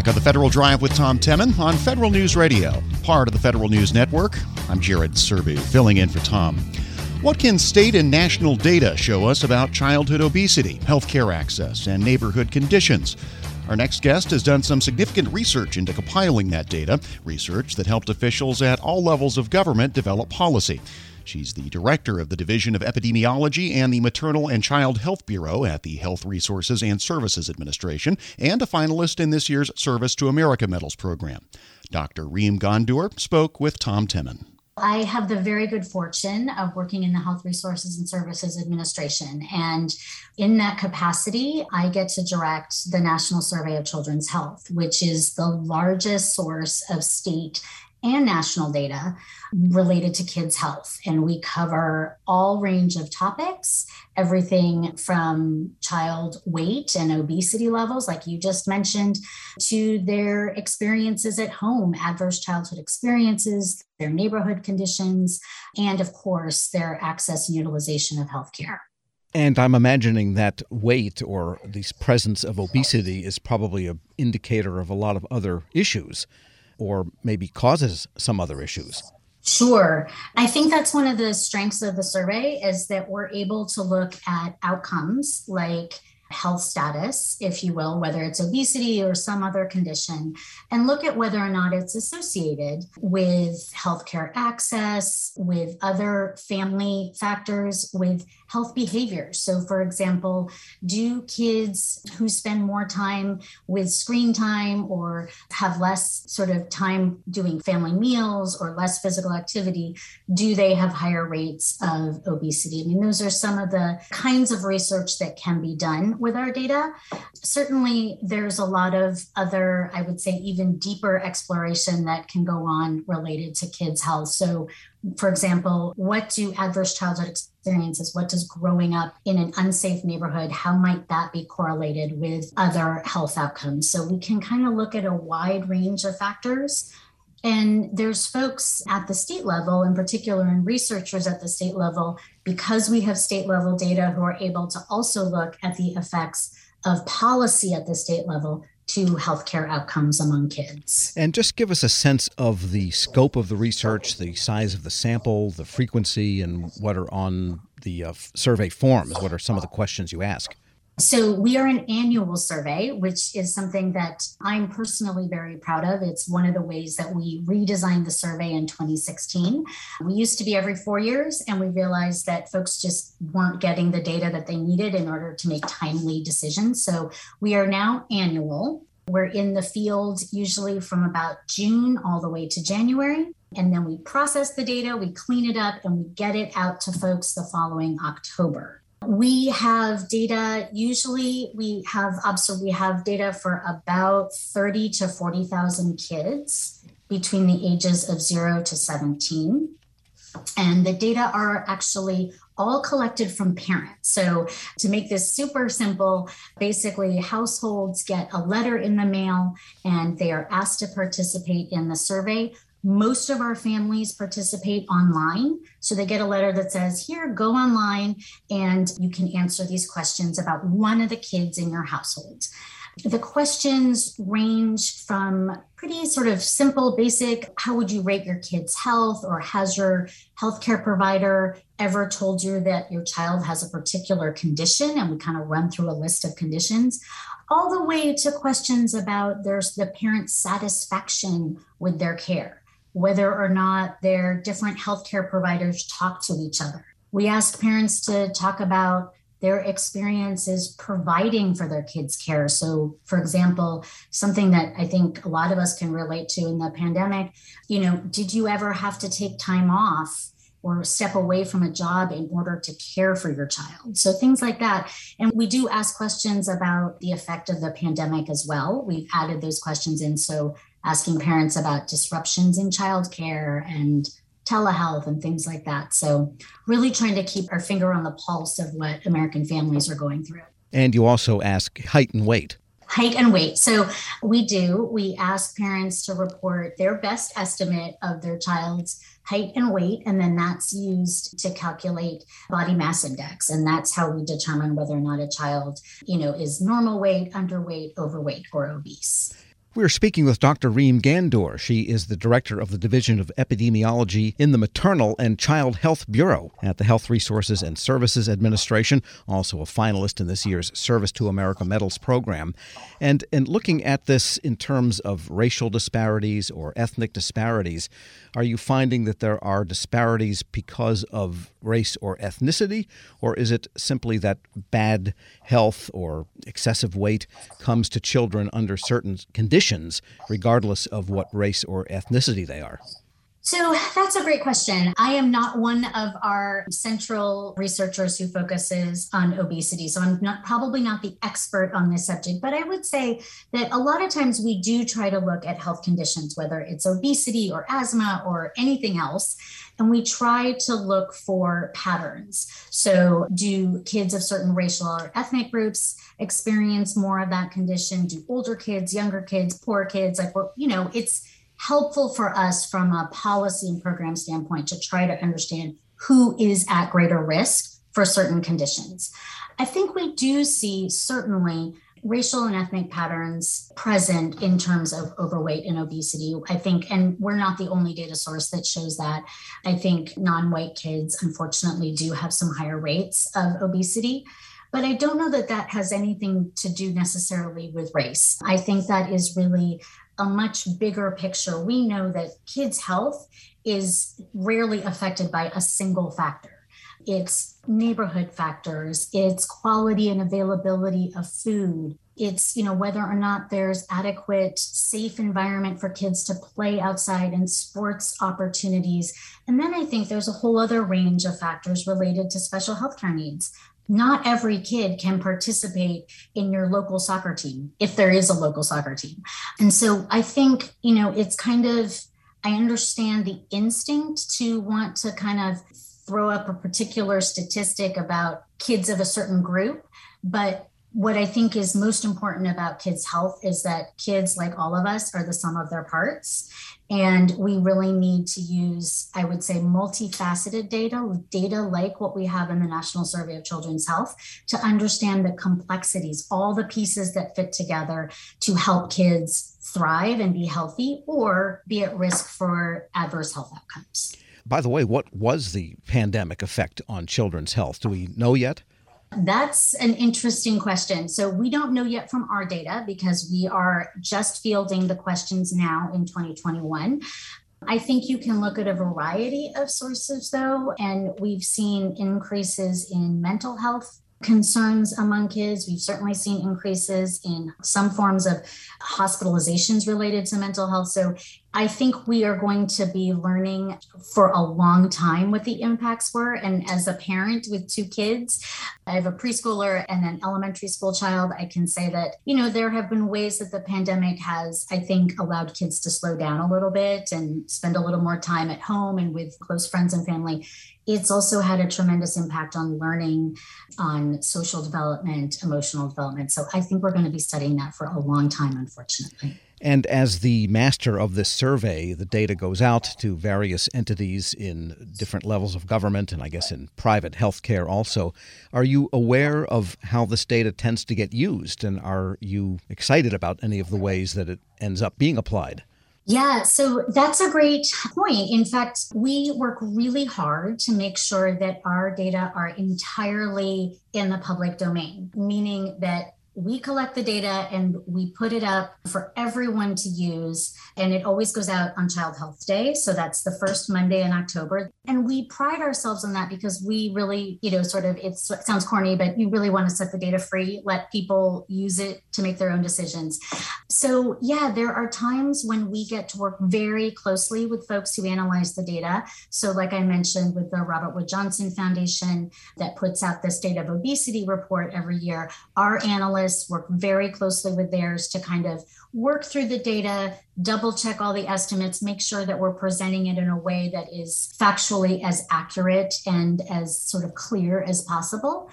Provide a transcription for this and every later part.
back on the Federal Drive with Tom Temin on Federal News Radio, part of the Federal News Network. I'm Jared Serbu, filling in for Tom. What can state and national data show us about childhood obesity, healthcare access, and neighborhood conditions? Our next guest has done some significant research into compiling that data, research that helped officials at all levels of government develop policy. She's the director of the Division of Epidemiology and the Maternal and Child Health Bureau at the Health Resources and Services Administration, and a finalist in this year's Service to America Medals program. Dr. Reem Ghandour spoke with Tom Temin. I have the very good fortune of working in the Health Resources and Services Administration. And in that capacity, I get to direct the National Survey of Children's Health, which is the largest source of state and national data related to kids' health. And we cover all range of topics, everything from child weight and obesity levels, like you just mentioned, to their experiences at home, adverse childhood experiences, their neighborhood conditions, and of course, their access and utilization of healthcare. And I'm imagining that weight or this presence of obesity is probably an indicator of a lot of other issues or maybe causes some other issues? Sure. I think that's one of the strengths of the survey is that we're able to look at outcomes like health status, if you will, whether it's obesity or some other condition, and look at whether or not it's associated with healthcare access, with other family factors, with health behaviors. So, for example, do kids who spend more time with screen time or have less sort of time doing family meals or less physical activity, do they have higher rates of obesity? I mean, those are some of the kinds of research that can be done with our data. Certainly, there's a lot of other, I would say, even deeper exploration that can go on related to kids' health. So, for example, what do adverse childhood experiences, what does growing up in an unsafe neighborhood, how might that be correlated with other health outcomes? So we can kind of look at a wide range of factors. And there's folks at the state level, in particular, and researchers at the state level, because we have state level data who are able to also look at the effects of policy at the state level to healthcare outcomes among kids. And just give us a sense of the scope of the research, the size of the sample, the frequency, and what are on the uh, survey forms. What are some of the questions you ask? So, we are an annual survey, which is something that I'm personally very proud of. It's one of the ways that we redesigned the survey in 2016. We used to be every four years, and we realized that folks just weren't getting the data that they needed in order to make timely decisions. So, we are now annual. We're in the field usually from about June all the way to January. And then we process the data, we clean it up, and we get it out to folks the following October. We have data, usually we have so we have data for about 30 to 40,000 kids between the ages of 0 to 17. And the data are actually all collected from parents. So, to make this super simple, basically, households get a letter in the mail and they are asked to participate in the survey. Most of our families participate online. So they get a letter that says, Here, go online and you can answer these questions about one of the kids in your household. The questions range from pretty sort of simple, basic how would you rate your kid's health, or has your healthcare provider ever told you that your child has a particular condition? And we kind of run through a list of conditions, all the way to questions about there's the parent's satisfaction with their care whether or not their different healthcare providers talk to each other. We ask parents to talk about their experiences providing for their kids' care. So, for example, something that I think a lot of us can relate to in the pandemic, you know, did you ever have to take time off or step away from a job in order to care for your child? So, things like that. And we do ask questions about the effect of the pandemic as well. We've added those questions in so asking parents about disruptions in childcare and telehealth and things like that. So, really trying to keep our finger on the pulse of what American families are going through. And you also ask height and weight. Height and weight. So, we do. We ask parents to report their best estimate of their child's height and weight, and then that's used to calculate body mass index. And that's how we determine whether or not a child, you know, is normal weight, underweight, overweight, or obese. We're speaking with Dr. Reem Ghandour. She is the director of the Division of Epidemiology in the Maternal and Child Health Bureau at the Health Resources and Services Administration, also a finalist in this year's Service to America Medals program. And, and looking at this in terms of racial disparities or ethnic disparities, are you finding that there are disparities because of race or ethnicity, or is it simply that bad health or excessive weight comes to children under certain conditions, regardless of what race or ethnicity they are? So that's a great question. I am not one of our central researchers who focuses on obesity. So I'm not probably not the expert on this subject, but I would say that a lot of times we do try to look at health conditions, whether it's obesity or asthma or anything else. And we try to look for patterns. So, do kids of certain racial or ethnic groups experience more of that condition? Do older kids, younger kids, poor kids? Like, well, you know, it's helpful for us from a policy and program standpoint to try to understand who is at greater risk for certain conditions. I think we do see certainly racial and ethnic patterns present in terms of overweight and obesity. I think, and we're not the only data source that shows that. I think non white kids, unfortunately, do have some higher rates of obesity. But I don't know that that has anything to do necessarily with race. I think that is really a much bigger picture. We know that kids' health is rarely affected by a single factor. It's neighborhood factors, it's quality and availability of food, it's you know whether or not there's adequate safe environment for kids to play outside and sports opportunities. And then i think there's a whole other range of factors related to special healthcare needs. Not every kid can participate in your local soccer team if there is a local soccer team. And so I think, you know, it's kind of, I understand the instinct to want to kind of throw up a particular statistic about kids of a certain group, but what I think is most important about kids' health is that kids, like all of us, are the sum of their parts. And we really need to use, I would say, multifaceted data, data like what we have in the National Survey of Children's Health, to understand the complexities, all the pieces that fit together to help kids thrive and be healthy or be at risk for adverse health outcomes. By the way, what was the pandemic effect on children's health? Do we know yet? That's an interesting question. So, we don't know yet from our data because we are just fielding the questions now in 2021. I think you can look at a variety of sources, though, and we've seen increases in mental health concerns among kids. We've certainly seen increases in some forms of hospitalizations related to mental health. So I think we are going to be learning for a long time what the impacts were. And as a parent with two kids, I have a preschooler and an elementary school child. I can say that, you know, there have been ways that the pandemic has, I think, allowed kids to slow down a little bit and spend a little more time at home and with close friends and family. It's also had a tremendous impact on learning, on social development, emotional development. So I think we're going to be studying that for a long time, unfortunately. And as the master of this survey, the data goes out to various entities in different levels of government and I guess in private healthcare also. Are you aware of how this data tends to get used? And are you excited about any of the ways that it ends up being applied? Yeah, so that's a great point. In fact, we work really hard to make sure that our data are entirely in the public domain, meaning that we collect the data and we put it up for everyone to use. And it always goes out on Child Health Day. So that's the first Monday in October. And we pride ourselves on that because we really, you know, sort of, it sounds corny, but you really want to set the data free, let people use it to make their own decisions. So, yeah, there are times when we get to work very closely with folks who analyze the data. So, like I mentioned, with the Robert Wood Johnson Foundation that puts out the State of Obesity report every year, our analysts work very closely with theirs to kind of work through the data, double check all the estimates, make sure that we're presenting it in a way that is factually as accurate and as sort of clear as possible.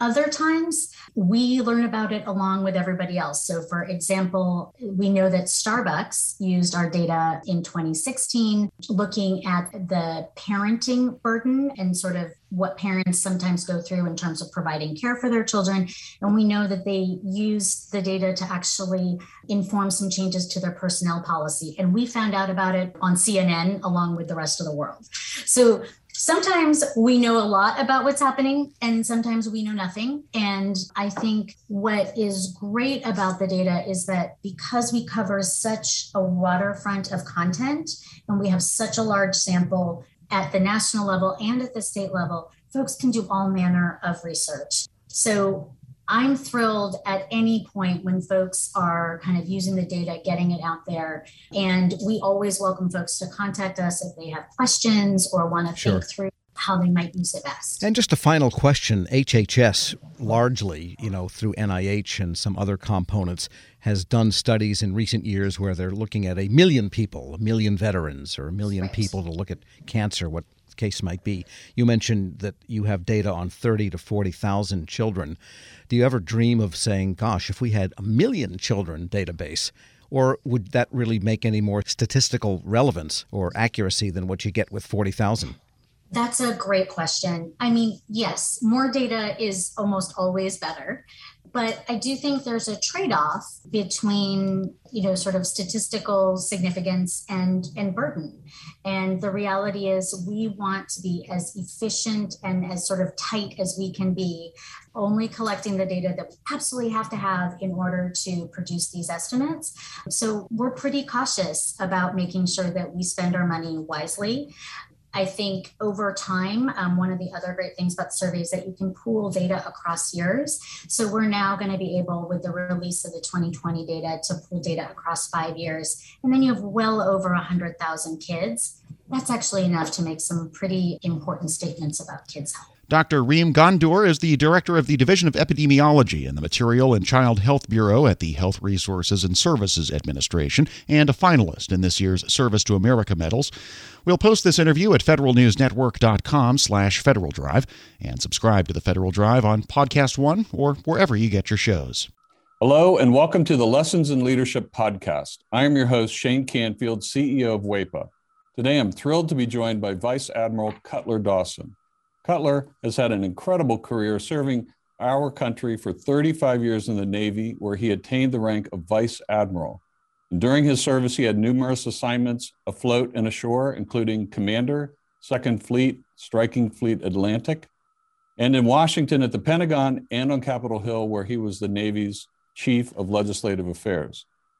Other times, we learn about it along with everybody else. So, for example, we know that Starbucks used our data in 2016, looking at the parenting burden and sort of what parents sometimes go through in terms of providing care for their children. And we know that they use the data to actually inform some changes to their personnel policy. And we found out about it on CNN along with the rest of the world. So sometimes we know a lot about what's happening and sometimes we know nothing. And I think what is great about the data is that because we cover such a waterfront of content and we have such a large sample at the national level and at the state level, folks can do all manner of research. So I'm thrilled at any point when folks are kind of using the data, getting it out there. And we always welcome folks to contact us if they have questions or want to sure. think through how they might use it best. And just a final question HHS, largely, you know, through NIH and some other components, has done studies in recent years where they're looking at a million people, a million veterans, or a million right. people to look at cancer, what case might be. You mentioned that you have data on 30 to 40,000 children. Do you ever dream of saying, gosh, if we had a million children database, or would that really make any more statistical relevance or accuracy than what you get with 40,000? That's a great question. I mean, yes, more data is almost always better but I do think there's a trade-off between you know sort of statistical significance and and burden. And the reality is we want to be as efficient and as sort of tight as we can be, only collecting the data that we absolutely have to have in order to produce these estimates. So we're pretty cautious about making sure that we spend our money wisely. I think over time, um, one of the other great things about surveys that you can pool data across years. So we're now going to be able, with the release of the 2020 data, to pool data across five years. And then you have well over 100,000 kids. That's actually enough to make some pretty important statements about kids' health. Dr. Reem Ghandour is the director of the Division of Epidemiology in the Maternal and Child Health Bureau at the Health Resources and Services Administration and a finalist in this year's Service to America medals. We'll post this interview at federalnewsnetwork.com slash Federal Drive and subscribe to the Federal Drive on Podcast One or wherever you get your shows. Hello and welcome to the Lessons in Leadership podcast. I am your host, Shane Canfield, CEO of WAEPA. Today I'm thrilled to be joined by Vice Admiral Cutler Dawson. Cutler has had an incredible career serving our country for 35 years in the Navy, where he attained the rank of Vice Admiral. And during his service, he had numerous assignments afloat and ashore, including Commander, Second Fleet, Striking Fleet Atlantic, and in Washington at the Pentagon and on Capitol Hill, where he was the Navy's Chief of Legislative Affairs.